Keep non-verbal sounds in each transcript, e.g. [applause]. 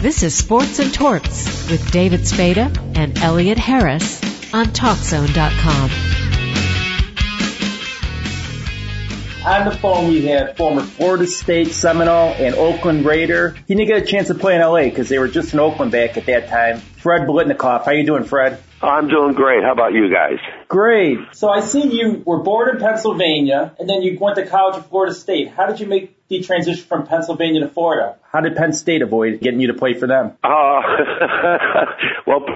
This is Sports and Torts with David Spada and Elliot Harris on TalkZone.com. On the phone, we have former Florida State Seminole and Oakland Raider. He didn't get a chance to play in LA because they were just in Oakland back at that time. Fred Biletnikoff. How you doing, Fred? I'm doing great. How about you guys? Great. So I see you were born in Pennsylvania and then you went to college at Florida State. How did you make the transition from Pennsylvania to Florida? How did Penn State avoid getting you to play for them? Uh, [laughs] well,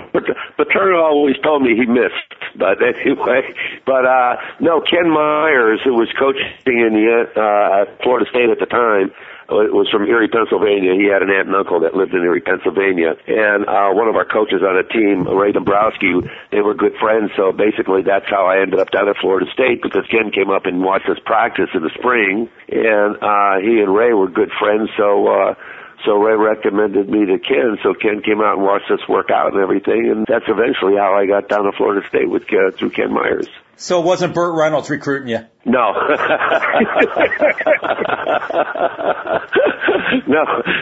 Paterno always told me he missed, but anyway, but uh, no, Ken Myers, who was coaching in the uh, Florida State at the time, was from Erie, Pennsylvania. He had an aunt and uncle that lived in Erie, Pennsylvania, and uh, one of our coaches on the team, Ray Dombrowski, they were good friends. So basically, that's how I ended up down at Florida State because Ken came up and watched us practice in the spring, and uh, he and Ray were good friends. So. uh so Ray recommended me to Ken, so Ken came out and watched us work out and everything, and that's eventually how I got down to Florida State with uh, through Ken Myers. So it wasn't Burt Reynolds recruiting you? No. [laughs] no,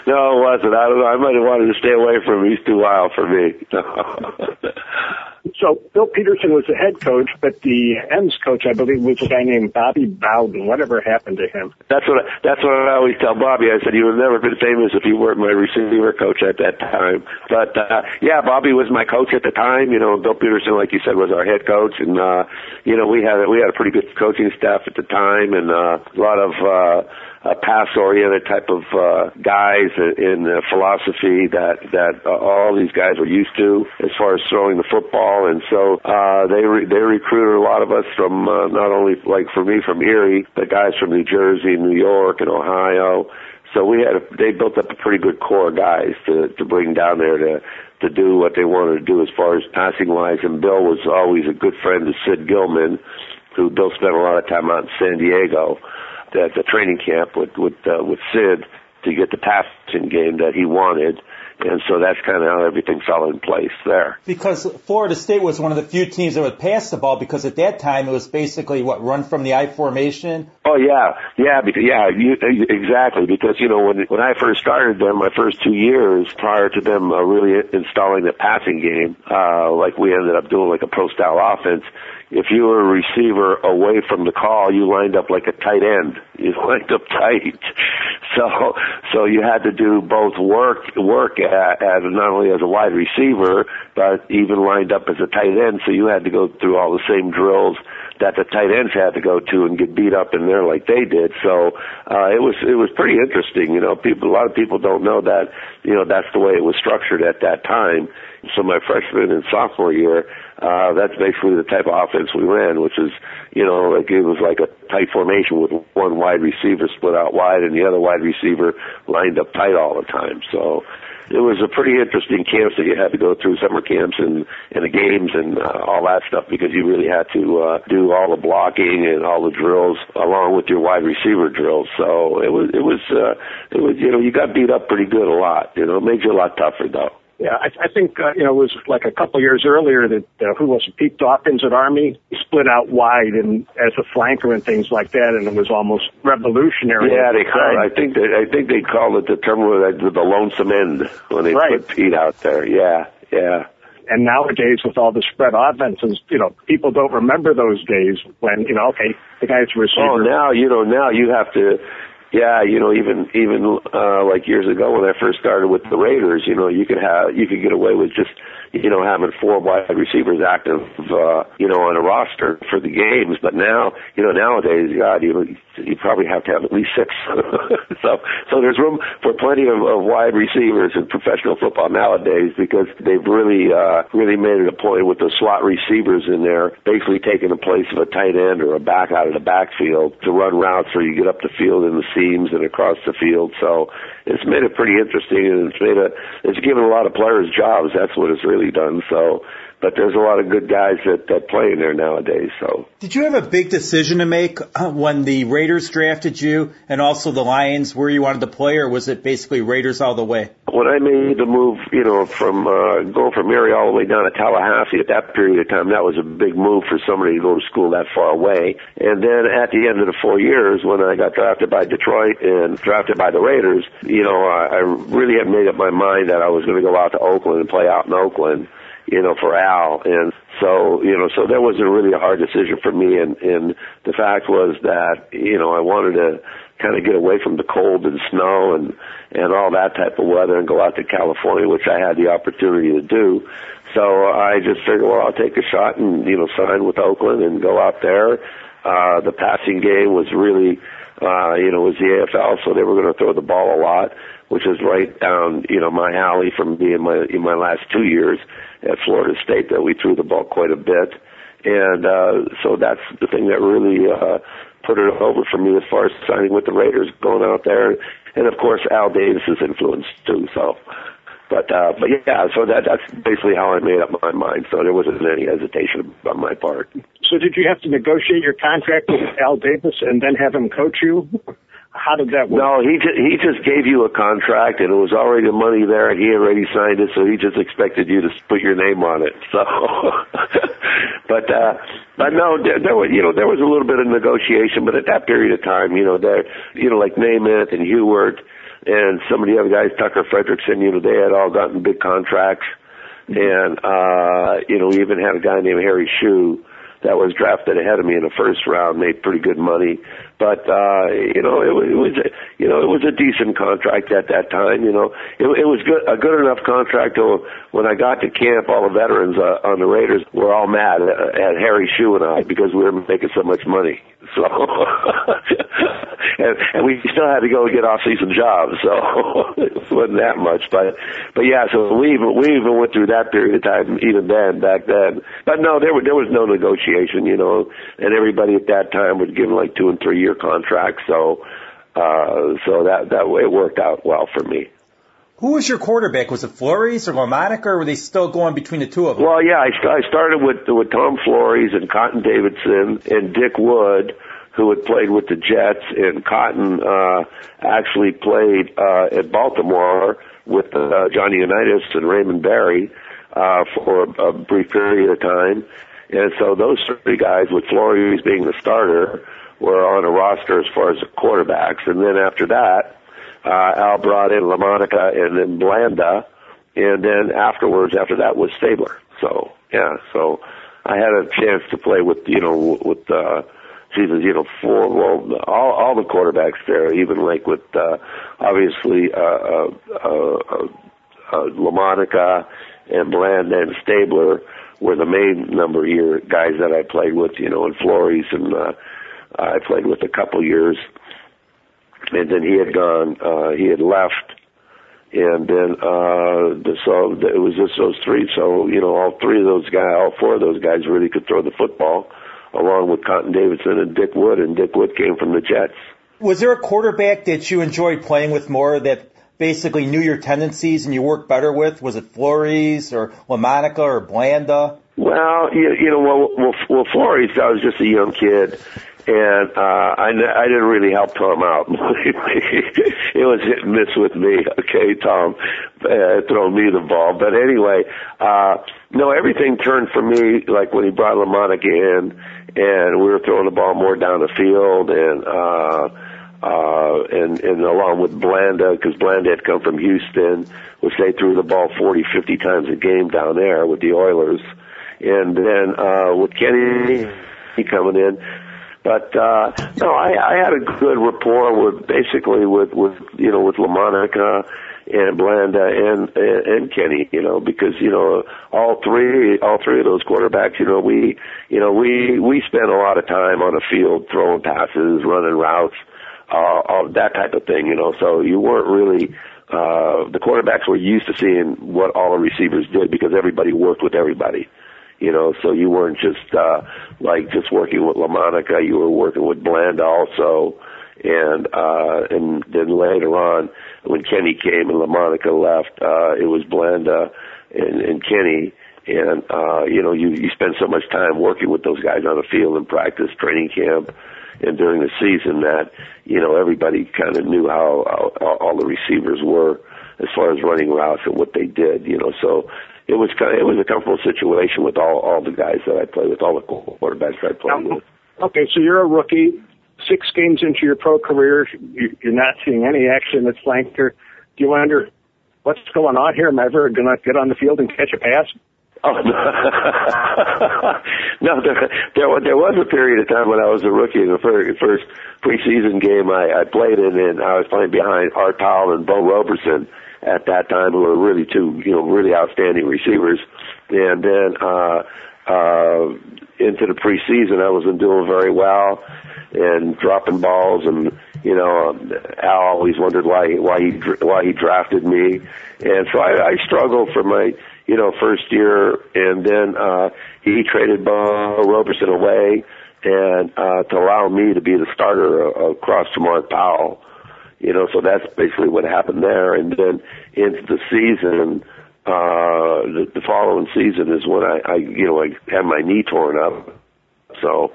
no, it wasn't. I don't know. I might have wanted to stay away from him. He's too wild for me. [laughs] So Bill Peterson was the head coach, but the ends coach, I believe, was a guy named Bobby Bowden. Whatever happened to him? That's what I, that's what I always tell Bobby. I said you would have never been famous if you weren't my receiver coach at that time. But uh, yeah, Bobby was my coach at the time. You know, Bill Peterson, like you said, was our head coach, and uh, you know we had we had a pretty good coaching staff at the time, and uh, a lot of. uh uh, pass-oriented type of uh, guys in uh, philosophy that that uh, all these guys were used to as far as throwing the football, and so uh, they re- they recruited a lot of us from uh, not only like for me from Erie, but guys from New Jersey, New York, and Ohio. So we had a, they built up a pretty good core of guys to to bring down there to to do what they wanted to do as far as passing wise. And Bill was always a good friend to Sid Gilman, who Bill spent a lot of time out in San Diego at the training camp with with uh, with Sid to get the passing game that he wanted. And so that's kind of how everything fell in place there. Because Florida State was one of the few teams that would pass the ball because at that time it was basically what run from the I formation. Oh yeah, yeah, because, yeah, you, exactly. Because you know when when I first started them, my first two years prior to them uh, really installing the passing game, uh, like we ended up doing like a pro style offense if you were a receiver away from the call, you lined up like a tight end. You [laughs] lined up tight. So, so you had to do both work, work at, at not only as a wide receiver, but even lined up as a tight end. So you had to go through all the same drills that the tight ends had to go to and get beat up in there like they did. So uh, it was it was pretty interesting. You know, people a lot of people don't know that. You know, that's the way it was structured at that time. So my freshman and sophomore year, uh, that's basically the type of offense we ran, which is, you know, like it was like a tight formation with one wide receiver split out wide and the other wide receiver lined up tight all the time. So it was a pretty interesting camps that you had to go through summer camps and and the games and uh, all that stuff because you really had to uh, do all the blocking and all the drills along with your wide receiver drills. So it was it was uh, it was you know you got beat up pretty good a lot. You know, it made you a lot tougher though. Yeah, I, I think uh, you know it was like a couple years earlier that uh, who was it, Pete Dawkins at Army split out wide and as a flanker and things like that, and it was almost revolutionary. Yeah, they call. I think they, I think they called it the term the, the lonesome end when they right. put Pete out there. Yeah, yeah. And nowadays, with all the spread offenses, you know, people don't remember those days when you know, okay, the guy's receiver. Oh, now you know, now you have to yeah, you know, even even uh like years ago when I first started with the Raiders, you know, you could have you could get away with just you know, having four wide receivers active, uh, you know, on a roster for the games. But now, you know, nowadays, God, you you probably have to have at least six. [laughs] so, so there's room for plenty of, of wide receivers in professional football nowadays because they've really, uh, really made it a point with the slot receivers in there, basically taking the place of a tight end or a back out of the backfield to run routes where you get up the field in the seams and across the field. So it's made it pretty interesting and it's made a, it's given a lot of players jobs. That's what it's really done. So, but there's a lot of good guys that, that play in there nowadays. So, did you have a big decision to make uh, when the Raiders drafted you, and also the Lions, where you wanted to play, or was it basically Raiders all the way? when I made the move, you know, from uh, going from Erie all the way down to Tallahassee at that period of time, that was a big move for somebody to go to school that far away. And then at the end of the four years, when I got drafted by Detroit and drafted by the Raiders, you know, I, I really had made up my mind that I was going to go out to Oakland and play out in Oakland you know, for Al. And so, you know, so that really a hard decision for me. And, and the fact was that, you know, I wanted to kind of get away from the cold and snow and, and all that type of weather and go out to California, which I had the opportunity to do. So I just figured, well, I'll take a shot and, you know, sign with Oakland and go out there. Uh, the passing game was really, uh, you know, was the AFL, so they were going to throw the ball a lot, which is right down, you know, my alley from being my, in my last two years at Florida State that we threw the ball quite a bit. And, uh, so that's the thing that really, uh, put it over for me as far as signing with the Raiders, going out there. And of course, Al Davis's influence too, so. But, uh, but yeah, so that, that's basically how I made up my mind. So there wasn't any hesitation on my part. So did you have to negotiate your contract with Al Davis and then have him coach you? How did that work? No, he just, he just gave you a contract and it was already the money there and he already signed it, so he just expected you to put your name on it. So, [laughs] but uh, but no, there, there was you know there was a little bit of negotiation, but at that period of time, you know there you know like Namath and Huarte and some of the other guys, Tucker Frederickson, you know they had all gotten big contracts, and uh, you know we even had a guy named Harry Schuh that was drafted ahead of me in the first round, made pretty good money. But uh, you know, it, it was a, you know it was a decent contract at that time. You know, it, it was good a good enough contract. To, when I got to camp, all the veterans uh, on the Raiders were all mad at, at Harry Schuh and I because we were making so much money. So, [laughs] and, and we still had to go get off-season jobs, so [laughs] it wasn't that much. But, but yeah, so we even we even went through that period of time even then back then. But no, there was there was no negotiation, you know, and everybody at that time was given like two and three year contracts. So, uh, so that that it worked out well for me. Who was your quarterback? Was it Flores or Lamonica, or were they still going between the two of them? Well, yeah, I, I started with with Tom Flores and Cotton Davidson and Dick Wood, who had played with the Jets, and Cotton uh, actually played uh, at Baltimore with uh, Johnny Unitas and Raymond Berry uh, for a brief period of time. And so those three guys, with Flores being the starter, were on a roster as far as the quarterbacks. And then after that, uh, Al brought in Lamonica and then Blanda, and then afterwards, after that was Stabler. So yeah, so I had a chance to play with you know with uh, Jesus, you know four well all all the quarterbacks there, even like with uh, obviously uh, uh, uh, uh, uh, Lamonica and Blanda and Stabler were the main number year guys that I played with, you know, and Flores and uh, I played with a couple years and then he had gone, uh, he had left, and then uh, the, so it was just those three. So you know, all three of those guys, all four of those guys, really could throw the football, along with Cotton Davidson and Dick Wood, and Dick Wood came from the Jets. Was there a quarterback that you enjoyed playing with more that basically knew your tendencies and you worked better with? Was it Flores or Lamonica or Blanda? Well, you, you know, well, well, well, Flores, I was just a young kid, and uh, I, I didn't really help Tom out. [laughs] it was hit and miss with me. Okay, Tom uh, throwing me the ball, but anyway, uh, no, everything turned for me like when he brought Lamonica in, and we were throwing the ball more down the field, and uh, uh, and and along with Blanda because Blanda had come from Houston, which they threw the ball 40, 50 times a game down there with the Oilers, and then uh, with Kenny coming in but uh, no, I, I had a good rapport with basically with with you know with Lamonica and Blanda and, and and Kenny, you know, because you know all three all three of those quarterbacks, you know, we you know we we spent a lot of time on the field throwing passes, running routes, uh, all that type of thing, you know. So you weren't really uh, the quarterbacks were used to seeing what all the receivers did because everybody worked with everybody you know, so you weren't just uh like just working with Lamonica, you were working with Blanda also and uh and then later on when Kenny came and Lamonica left, uh it was Blanda and, and Kenny and uh you know you you spend so much time working with those guys on the field and practice training camp and during the season that you know everybody kind of knew how, how all the receivers were as far as running routes and what they did, you know. So it was it was a comfortable situation with all all the guys that I played with, all the quarterbacks I played with. Okay, so you're a rookie. Six games into your pro career, you're not seeing any action at flanker. Do you wonder what's going on here? Am I ever going to get on the field and catch a pass? Oh no, [laughs] no there, there there was a period of time when I was a rookie in the first, first preseason game I, I played in, and I was playing behind Art Powell and Bo Roberson at that time, who were really two, you know, really outstanding receivers. And then uh, uh, into the preseason, I wasn't doing very well and dropping balls and you know, Al always wondered why why he why he drafted me, and so I, I struggled for my you know first year, and then uh, he traded Bo Roberson away, and uh, to allow me to be the starter across from Art Powell, you know, so that's basically what happened there, and then into the season. Uh, the, the following season is when I, I, you know, I had my knee torn up. So,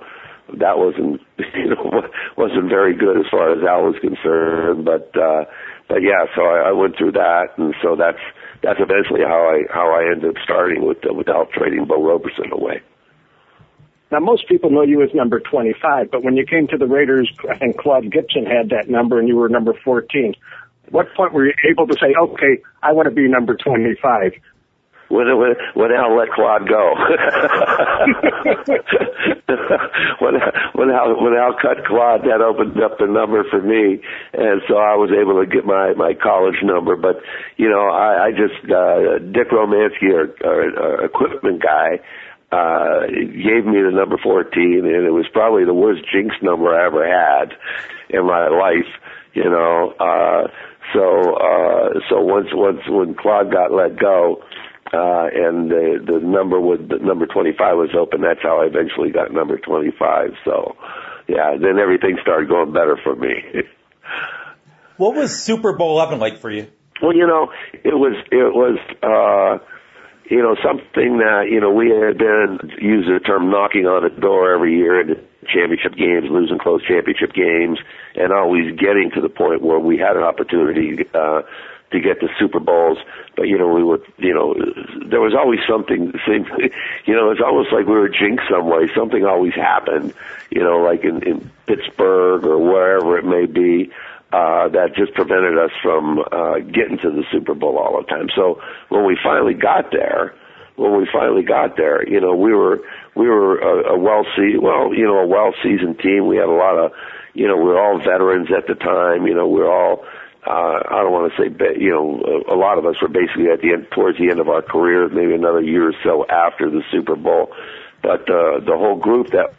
that wasn't [laughs] you know wasn't very good as far as Al was concerned. But uh, but yeah, so I, I went through that, and so that's that's eventually how I how I ended up starting with uh, without trading Bo Roberson away. Now, most people know you as number 25, but when you came to the Raiders, think Claude Gibson had that number and you were number 14. What point were you able to say, okay, I want to be number 25? when when when Al let Claude go. when when Al when Al cut Claude, that opened up the number for me, and so I was able to get my my college number. But you know, I, I just uh, Dick Romanski, our, our, our equipment guy, uh, gave me the number 14, and it was probably the worst jinx number I ever had in my life. You know, uh, so uh, so once once when Claude got let go uh, and the the number was the number 25 was open. That's how I eventually got number 25. So, yeah, then everything started going better for me. what was Super Bowl 11 like for you? Well, you know, it was it was uh, you know something that you know we had been use the term knocking on a door every year in championship games, losing close championship games, and always getting to the point where we had an opportunity. Uh, to get to Super Bowls. But you know, we would, you know, there was always something. [laughs] You know, it's almost like we were jinxed some way. Something always happened. You know, like in, in Pittsburgh or wherever it may be. Uh, that just prevented us from uh, getting to the Super Bowl all the time. So when we finally got there, when we finally got there, you know, we were we were a, a well well, you know, a well seasoned team. We had a lot of, you know, we were all veterans at the time. You know, we're all uh, I don't want to say, you know, a lot of us were basically at the end, towards the end of our career, maybe another year or so after the Super Bowl. But uh, the whole group that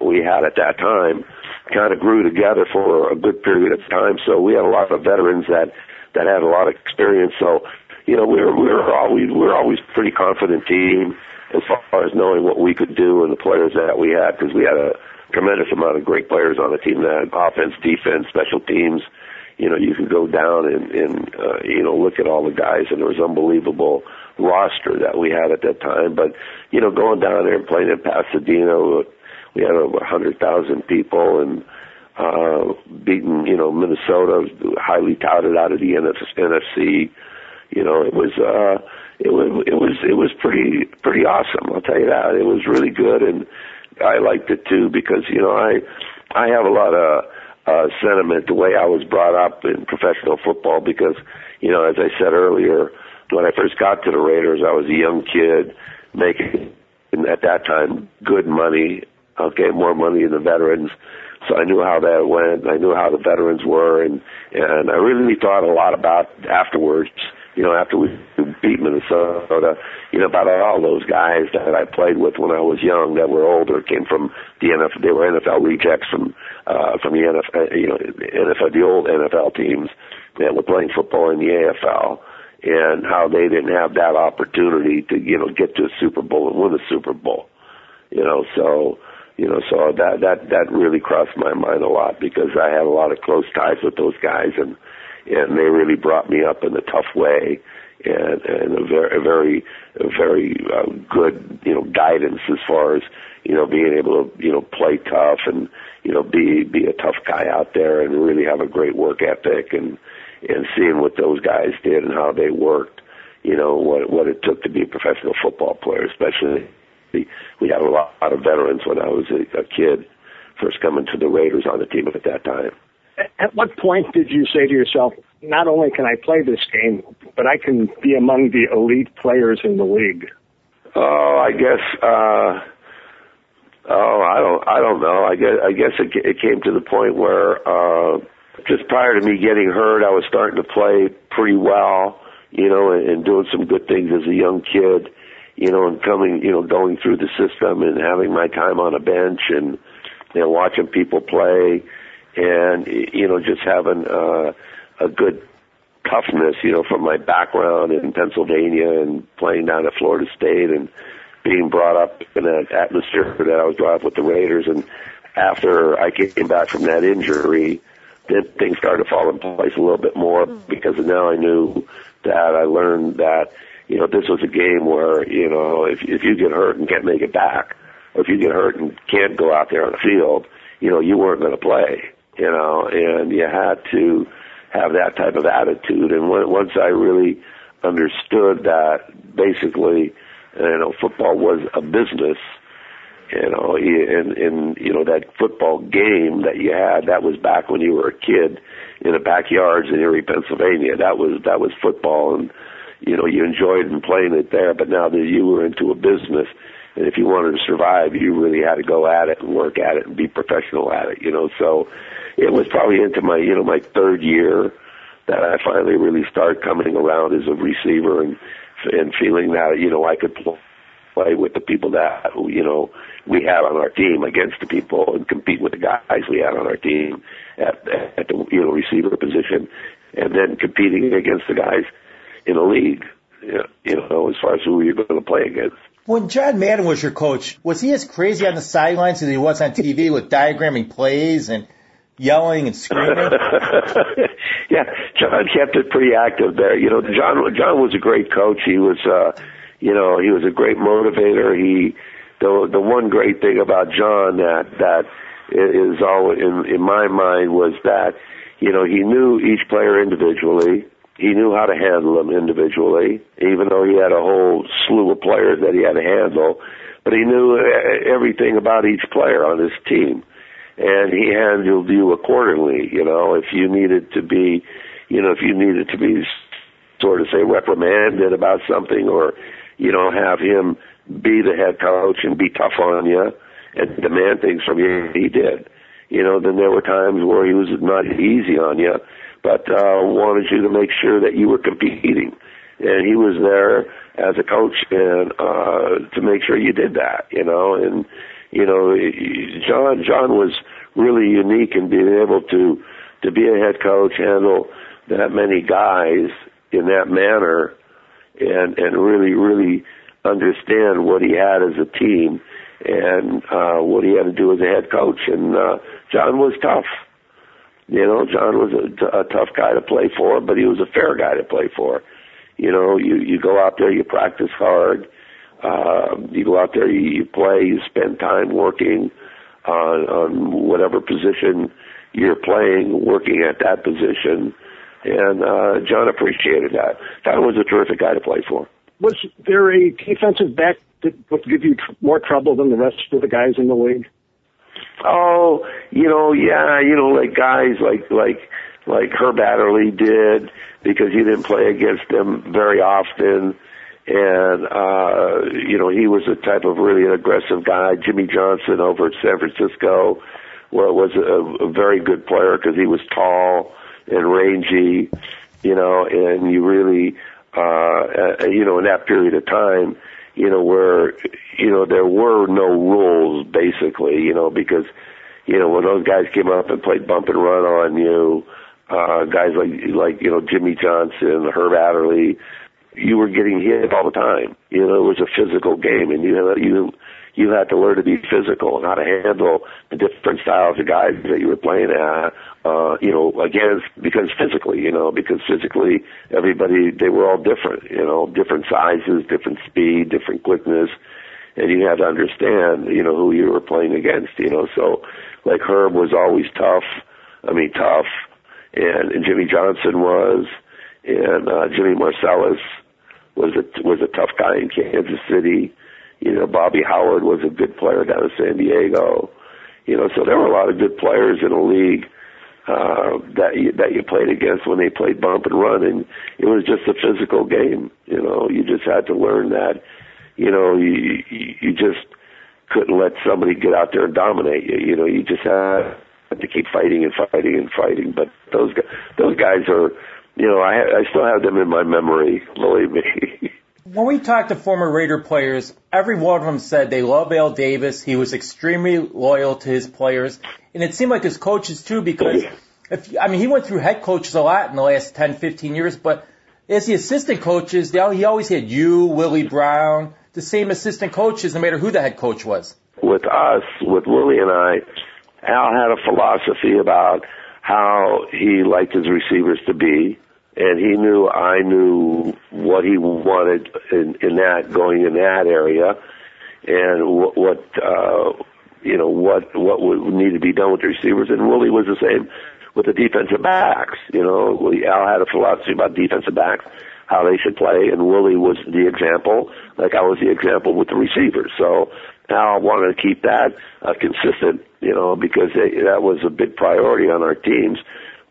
we had at that time kind of grew together for a good period of time. So we had a lot of veterans that that had a lot of experience. So, you know, we were we were always we were always pretty confident team as far as knowing what we could do and the players that we had because we had a tremendous amount of great players on the team that offense, defense, special teams you know, you could go down and, and uh, you know, look at all the guys, and it was unbelievable roster that we had at that time. But, you know, going down there and playing in Pasadena, we had over a 100,000 people and uh, beating, you know, Minnesota, highly touted out of the NFC. You know, it was, uh, it was, it was, it was pretty, pretty awesome. I'll tell you that. It was really good, and I liked it too because, you know, I, I have a lot of, uh, sentiment the way I was brought up in professional football because, you know, as I said earlier, when I first got to the Raiders, I was a young kid making, at that time, good money, okay, more money than the veterans. So I knew how that went. I knew how the veterans were, and and I really thought a lot about afterwards you know, after we beat Minnesota, you know, about all those guys that I played with when I was young that were older came from the NFL. They were NFL rejects from uh, from the NFL, you know, NFL, the old NFL teams that were playing football in the AFL, and how they didn't have that opportunity to, you know, get to a Super Bowl and win a Super Bowl. You know, so you know, so that that that really crossed my mind a lot because I had a lot of close ties with those guys and and they really brought me up in a tough way and, and a very, a very, a very uh, good, you know, guidance as far as, you know, being able to, you know, play tough and, you know, be, be a tough guy out there and really have a great work ethic and, and seeing what those guys did and how they worked, you know, what what it took to be a professional football player, especially we had a lot of veterans when I was a, a kid first coming to the Raiders on the team at that time. At what point did you say to yourself, not only can I play this game, but I can be among the elite players in the league? Oh, I guess. uh Oh, I don't. I don't know. I guess. I guess it, it came to the point where uh, just prior to me getting hurt, I was starting to play pretty well, you know, and, and doing some good things as a young kid, you know, and coming, you know, going through the system and having my time on a bench and you know watching people play, and you know just having uh, a good toughness, you know, from my background in Pennsylvania and playing down at Florida State and being brought up in an atmosphere that I was brought up with the Raiders. And after I came back from that injury, then things started to fall in place a little bit more because now I knew that I learned that, you know, this was a game where, you know, if, if you get hurt and can't make it back, or if you get hurt and can't go out there on the field, you know, you weren't going to play, you know, and you had to have that type of attitude. And when, once I really understood that basically, you know, football was a business, you know, and, and, you know, that football game that you had, that was back when you were a kid in the backyards in Erie, Pennsylvania. That was, that was football and, you know, you enjoyed and playing it there, but now that you were into a business, and if you wanted to survive, you really had to go at it and work at it and be professional at it, you know, so it was probably into my, you know, my third year that I finally really started coming around as a receiver and, and feeling that you know I could play with the people that you know we had on our team against the people and compete with the guys we had on our team at at the you know receiver position, and then competing against the guys in a league. You know, as far as who you're going to play against. When John Madden was your coach, was he as crazy on the sidelines as he was on TV with diagramming plays and yelling and screaming? [laughs] yeah, John kept it pretty active there. You know, John John was a great coach. He was, uh, you know, he was a great motivator. He the the one great thing about John that that is all in in my mind was that you know he knew each player individually. He knew how to handle them individually, even though he had a whole slew of players that he had to handle. But he knew everything about each player on his team and he handled you accordingly. You know, if you needed to be, you know, if you needed to be sort of say reprimanded about something, or you know, have him be the head coach and be tough on you and demand things from you, he did. You know, then there were times where he was not easy on you, but uh, wanted you to make sure that you were competing, and he was there as a coach and uh, to make sure you did that. You know, and you know, John John was really unique in being able to to be a head coach, handle that many guys in that manner, and and really really understand what he had as a team and uh, what he had to do as a head coach. And uh, John was tough. You know, John was a, tough guy to play for, but he was a fair guy to play for. You know, you you go out there, you practice hard uh, you go out there, you, you play, you spend time working on, on whatever position you're playing, working at that position. And uh, John appreciated that. John was a terrific guy to play for. Was there a defensive back that would give you tr- more trouble than the rest of the guys in the league? Oh, you know, yeah, you know, like guys like like like Herb Adderley did because he didn't play against them very often and uh, you know he was a type of really aggressive guy. Jimmy Johnson over at San Francisco well, was a, a very good player because he was tall and rangy, you know, and you really, uh, uh, you know, in that period of time, you know, where you know there were no rules basically, you know, because you know when those guys came up and played bump and run on you. Uh, guys like like you know Jimmy Johnson, Herb Adderley, you were getting hit all the time. You know, it was a physical game, and you had, you you had to learn to be physical and how to handle the different styles of guys that you were playing at. Uh, you know, against because physically, you know, because physically everybody they were all different. You know, different sizes, different speed, different quickness, and you had to understand, you know, who you were playing against. You know, so like Herb was always tough. I mean, tough and, and Jimmy Johnson was, and uh, Jimmy Marsalis was a was a tough guy in Kansas City. You know, Bobby Howard was a good player down in San Diego. You know, so there were a lot of good players in the league uh, that you, that you played against when they played bump and run, and it was just a physical game. You know, you just had to learn that. You know, you you just couldn't let somebody get out there and dominate you. You know, you just had to keep fighting and fighting and fighting. But those guys, those guys are, you know, I I still have them in my memory. Believe me. [laughs] when we talked to former Raider players, every one of them said they love Al Davis. He was extremely loyal to his players, and it seemed like his coaches too. Because if I mean, he went through head coaches a lot in the last 10, 15 years, but as the assistant coaches, they, he always had you, Willie Brown, the same assistant coaches, no matter who the head coach was. With us, with Willie and I, Al had a philosophy about how he liked his receivers to be and he knew I knew what he wanted in, in that going in that area, and what, what uh, you know what what would need to be done with the receivers. And Willie was the same with the defensive backs. You know, Al had a philosophy about defensive backs, how they should play, and Willie was the example, like I was the example with the receivers. So Al wanted to keep that uh, consistent, you know, because they, that was a big priority on our teams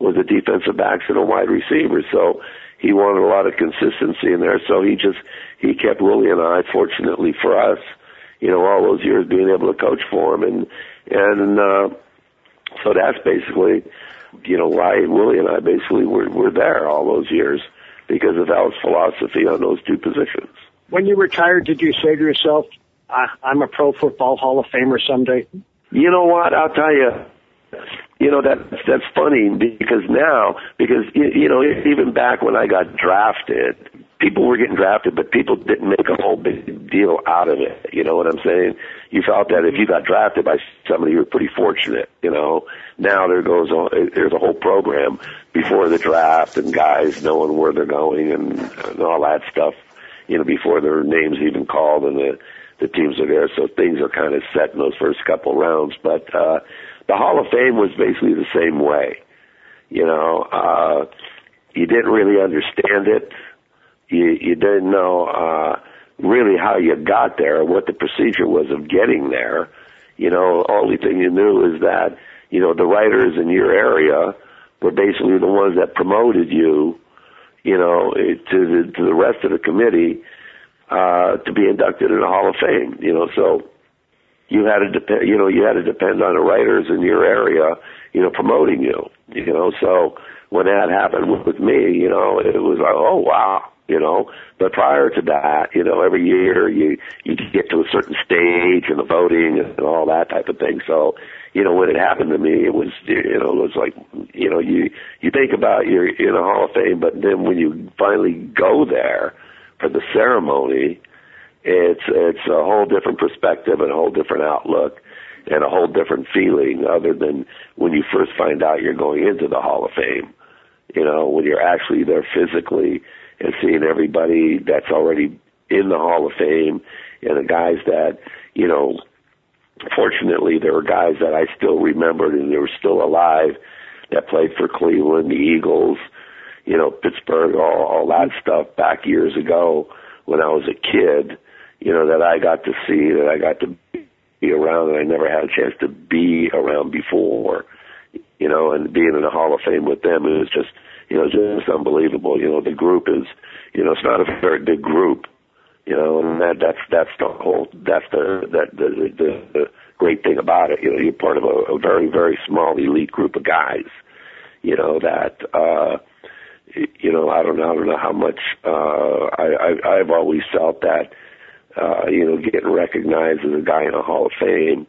was the defensive backs and a wide receiver. So he wanted a lot of consistency in there. So he just he kept Willie and I, fortunately for us, you know, all those years being able to coach for him, and and uh, so that's basically, you know, why Willie and I basically were were there all those years because of Al's philosophy on those two positions. When you retired, did you say to yourself, "I'm a Pro Football Hall of Famer someday"? You know what? I'll tell you you know that that's funny because now because you know even back when I got drafted people were getting drafted but people didn't make a whole big deal out of it. You know what I'm saying? You felt that if you got drafted by somebody you were pretty fortunate you know? Now there goes on there's a whole program before the draft and guys knowing where they're going and, and all that stuff you know before their names even called and the the teams are there. So things are kind of set in those first couple rounds. But uh the Hall of Fame was basically the same way. You know, uh, you didn't really understand it. You, you didn't know uh, really how you got there, what the procedure was of getting there. You know, the only thing you knew is that you know the writers in your area were basically the ones that promoted you. You know, to the to the rest of the committee uh, to be inducted in the Hall of Fame. You know, so you had to depend, you know, you had to depend on the writers in your area, you know, promoting you, you know. So when that happened with, with me, you know, it was like, oh wow, you know. But prior to that, you know, every year you you get to a certain stage in the voting and all that type of thing. So, you know, when it happened to me, it was, you know, it was like, you know, you you think about you're in a Hall of Fame, but then when you finally go there for the ceremony it's it's a whole different perspective and a whole different outlook and a whole different feeling other than when you first find out you're going into the Hall of Fame. You know, when you're actually there physically and seeing everybody that's already in the Hall of Fame and the guys that, you know, fortunately there were guys that I still remembered and they were still alive that played for Cleveland, the Eagles, you know, Pittsburgh, all, all that stuff back years ago when I was a kid you know, that I got to see, that I got to be around, that I never had a chance to be around before. You know, and being in the Hall of Fame with them is just, you know, just unbelievable. You know, the group is, you know, it's not a very big group. You know, and that that's that's the whole that's the that the the, the great thing about it. You know, you're part of a, a very very small elite group of guys. You know that. uh you know, I don't know, I don't know how much, uh, I, I, I've always felt that, uh, you know, getting recognized as a guy in a Hall of Fame.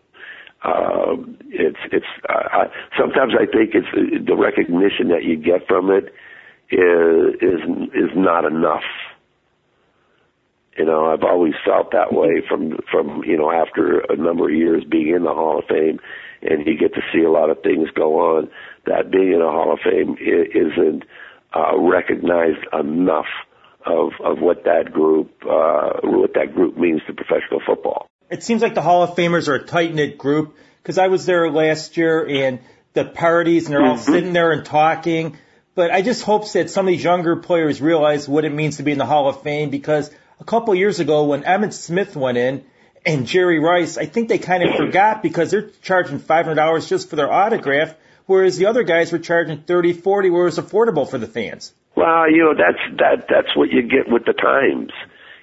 Um, it's it's uh, I, sometimes I think it's the recognition that you get from it is is is not enough. You know, I've always felt that way from from you know after a number of years being in the Hall of Fame, and you get to see a lot of things go on. That being in a Hall of Fame isn't uh, recognized enough of of what that group uh, what that group means to professional football. It seems like the Hall of Famers are a tight knit group because I was there last year and the parties and they're all mm-hmm. sitting there and talking. But I just hope that some of these younger players realize what it means to be in the Hall of Fame because a couple of years ago when Emmitt Smith went in and Jerry Rice, I think they kind of forgot because they're charging $500 just for their autograph, whereas the other guys were charging 30, 40 where it was affordable for the fans. Well, you know, that's, that, that's what you get with the times.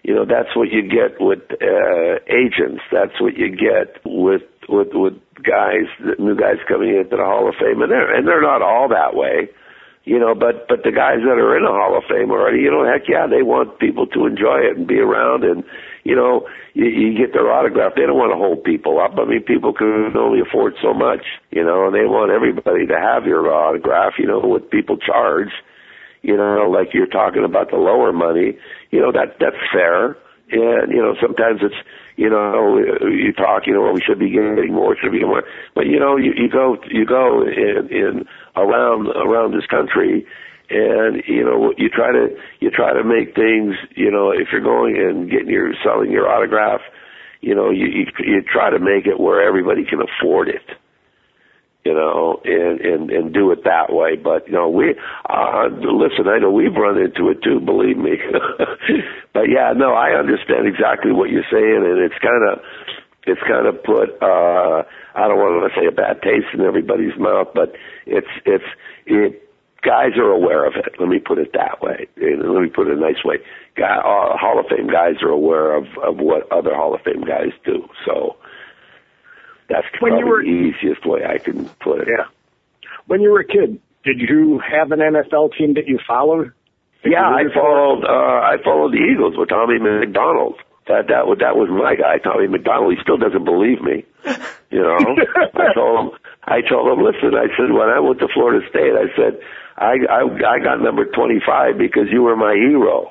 You know, that's what you get with, uh, agents. That's what you get with, with, with guys, new guys coming into the Hall of Fame and they're, and they're not all that way you know, but but the guys that are in the Hall of Fame already, you know, heck yeah, they want people to enjoy it and be around, and you know, you, you get their autograph. They don't want to hold people up. I mean, people can only afford so much, you know, and they want everybody to have your autograph. You know, what people charge, you know, like you're talking about the lower money, you know, that that's fair, and you know, sometimes it's you know, you talk, you know, well, we should be getting more, should be more. But you know, you, you go, you go in, in around around this country, and you know, you try to you try to make things, you know, if you're going and getting your selling your autograph, you know, you you, you try to make it where everybody can afford it you know, and and and do it that way. But you know, we uh, listen. I know we've run into it too. Believe me. [laughs] but yeah, no, I understand exactly what you're saying, and it's kind of it's kind of put. uh I don't want to say a bad taste in everybody's mouth, but it's it's it. Guys are aware of it. Let me put it that way. Let me put it a nice way. Guy, uh, Hall of Fame guys are aware of of what other Hall of Fame guys do. So that's when probably you were, the easiest way I can put it. Yeah. When you were a kid, did you have an NFL team that you followed? Did yeah, I followed. Uh, I followed the Eagles with Tommy McDonald. That that was that was my guy, Tommy McDonald. He still doesn't believe me. [laughs] You know, I told him. I told him, listen. I said when I went to Florida State, I said I I I got number twenty five because you were my hero.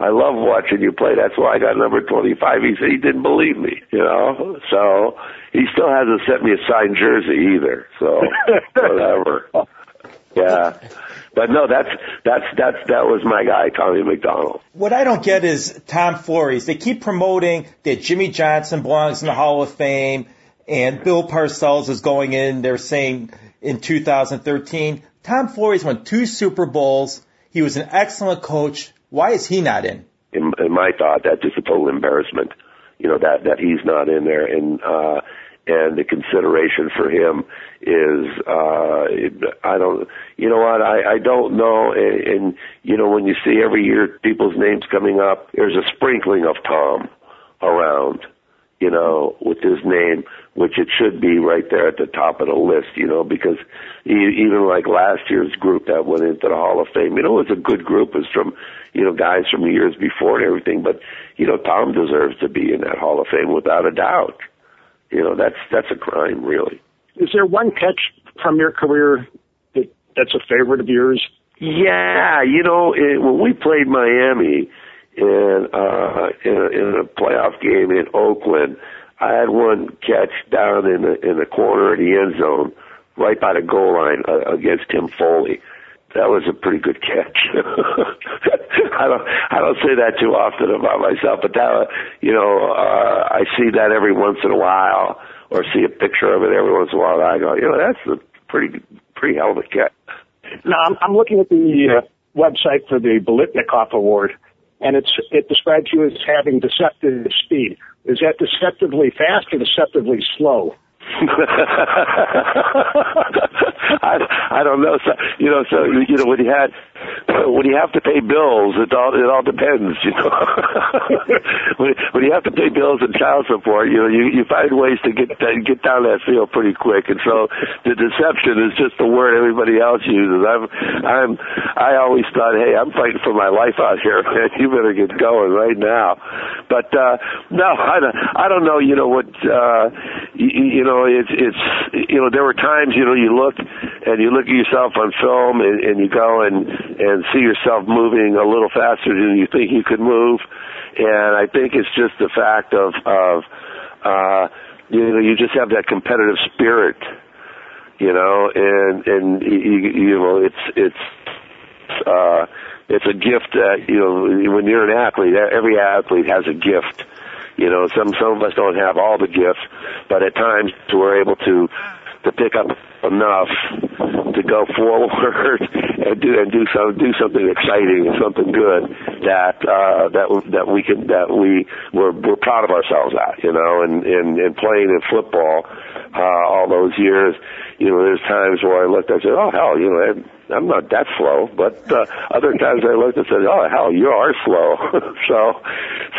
I love watching you play. That's why I got number 25. He said he didn't believe me, you know? So he still hasn't sent me a signed jersey either. So [laughs] whatever. Yeah. But no, that's, that's, that's, that was my guy, Tommy McDonald. What I don't get is Tom Flores. They keep promoting that Jimmy Johnson belongs in the Hall of Fame and Bill Parcells is going in. They're saying in 2013. Tom Flores won two Super Bowls. He was an excellent coach why is he not in? In, in my thought, that's just a total embarrassment. You know that that he's not in there, and uh, and the consideration for him is uh, I don't. You know what? I I don't know. And, and you know when you see every year people's names coming up, there's a sprinkling of Tom around you know, with his name, which it should be right there at the top of the list, you know, because even like last year's group that went into the Hall of Fame, you know, it was a good group. It's from, you know, guys from years before and everything. But, you know, Tom deserves to be in that Hall of Fame without a doubt. You know, that's, that's a crime, really. Is there one catch from your career that, that's a favorite of yours? Yeah, you know, it, when we played Miami, in uh in a, in a playoff game in Oakland. I had one catch down in the in the corner of the end zone, right by the goal line uh, against Tim Foley. That was a pretty good catch. [laughs] I don't I don't say that too often about myself, but that you know uh, I see that every once in a while, or see a picture of it every once in a while. And I go, you know, that's a pretty pretty hell of a catch. Now I'm, I'm looking at the uh, website for the Biletnikoff Award and it's it describes you as having deceptive speed. Is that deceptively fast or deceptively slow? [laughs] I, I don't know. So, you know, so you know when you had when you have to pay bills, it all it all depends. You know, [laughs] when, when you have to pay bills and child support, you know, you you find ways to get get down that field pretty quick. And so the deception is just the word everybody else uses. I'm I'm I always thought, hey, I'm fighting for my life out here, [laughs] man. You better get going right now. But uh no, I don't I don't know. You know what? uh you, you know it's it's you know there were times you know you look and you look at yourself on film and, and you go and and see yourself moving a little faster than you think you could move, and I think it's just the fact of of uh, you know you just have that competitive spirit, you know, and and you, you know it's it's uh, it's a gift that you know when you're an athlete, every athlete has a gift you know, some some of us don't have all the gifts, but at times we're able to to pick up enough to go forward [laughs] and do and do some do something exciting and something good that uh, that that we can that we we're we're proud of ourselves at you know and and, and playing in football uh, all those years you know there's times where I looked I said oh hell you know I'm not that slow, but uh, other times I looked and said, "Oh hell, you are slow." [laughs] so,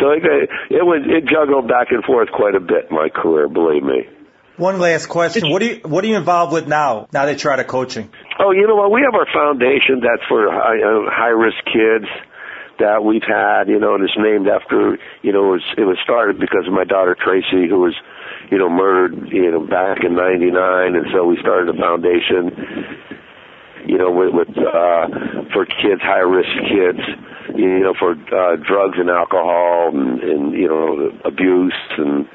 so it it was it juggled back and forth quite a bit in my career, believe me. One last question: What are you what are you involved with now? Now that you're out of coaching? Oh, you know what? We have our foundation that's for high, uh, high risk kids that we've had. You know, and it's named after you know it was it was started because of my daughter Tracy, who was you know murdered you know back in '99, and so we started a foundation you know, with, with uh, for kids, high risk kids, you know, for uh, drugs and alcohol and, and you know abuse and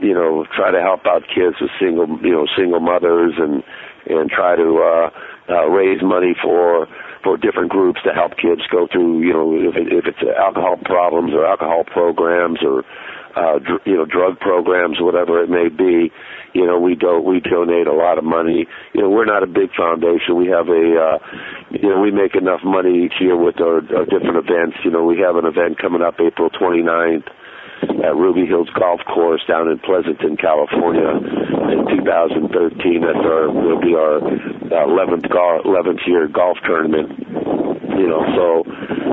you know try to help out kids with single you know single mothers and and try to uh, uh, raise money for for different groups to help kids go through you know if, it, if it's alcohol problems or alcohol programs or uh, dr- you know drug programs whatever it may be you know we don't we donate a lot of money. You know we're not a big foundation. We have a uh you know we make enough money each year with our, our different events. You know we have an event coming up april 29th at Ruby Hills Golf Course down in Pleasanton, California, in 2013. That's our will be our 11th golf, 11th year golf tournament. You know, so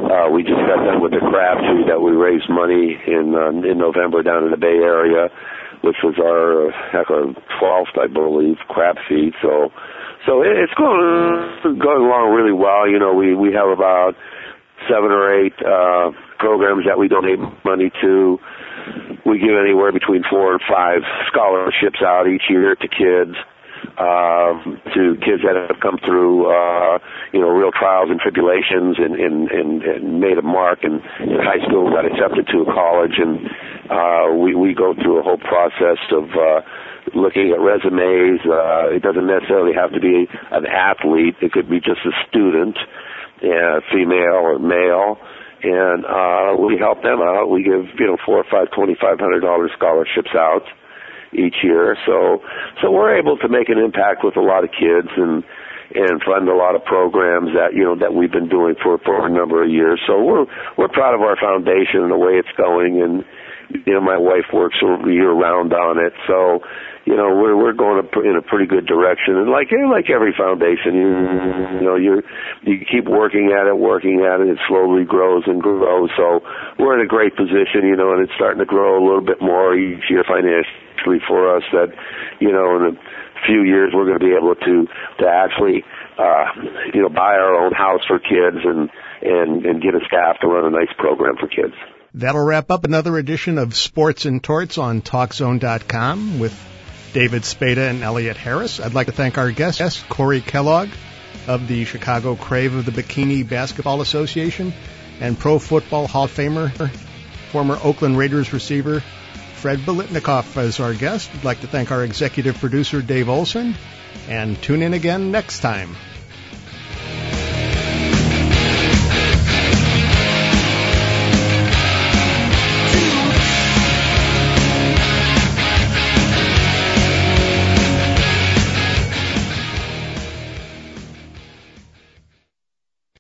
uh, we just got done with the crab feed that we raised money in uh, in November down in the Bay Area which was our heck our twelfth, I believe, crab feed. So, so it's going going along really well. You know, we we have about seven or eight uh, programs that we donate money to. We give anywhere between four and five scholarships out each year to kids uh, to kids that have come through, uh, you know, real trials and tribulations and, and, and, and made a mark in, in high school, got accepted to a college, and uh, we, we go through a whole process of uh, looking at resumes. Uh, it doesn't necessarily have to be an athlete. It could be just a student, uh, female or male and uh we help them out. We give you know four or five twenty five hundred dollar scholarships out each year. So so we're able to make an impact with a lot of kids and and fund a lot of programs that you know that we've been doing for for a number of years. So we're we're proud of our foundation and the way it's going and you know my wife works year round on it. So you know we're we're going in a pretty good direction and like like every foundation you, know you you keep working at it working at it it slowly grows and grows so we're in a great position you know and it's starting to grow a little bit more each year financially for us that, you know, in a few years we're going to be able to to actually, uh, you know, buy our own house for kids and and and get a staff to run a nice program for kids. That'll wrap up another edition of Sports and Torts on TalkZone.com with David Spada and Elliot Harris. I'd like to thank our guests, Corey Kellogg of the Chicago Crave of the Bikini Basketball Association and Pro Football Hall of Famer, former Oakland Raiders receiver Fred Biletnikoff as our guest. I'd like to thank our executive producer, Dave Olson, and tune in again next time.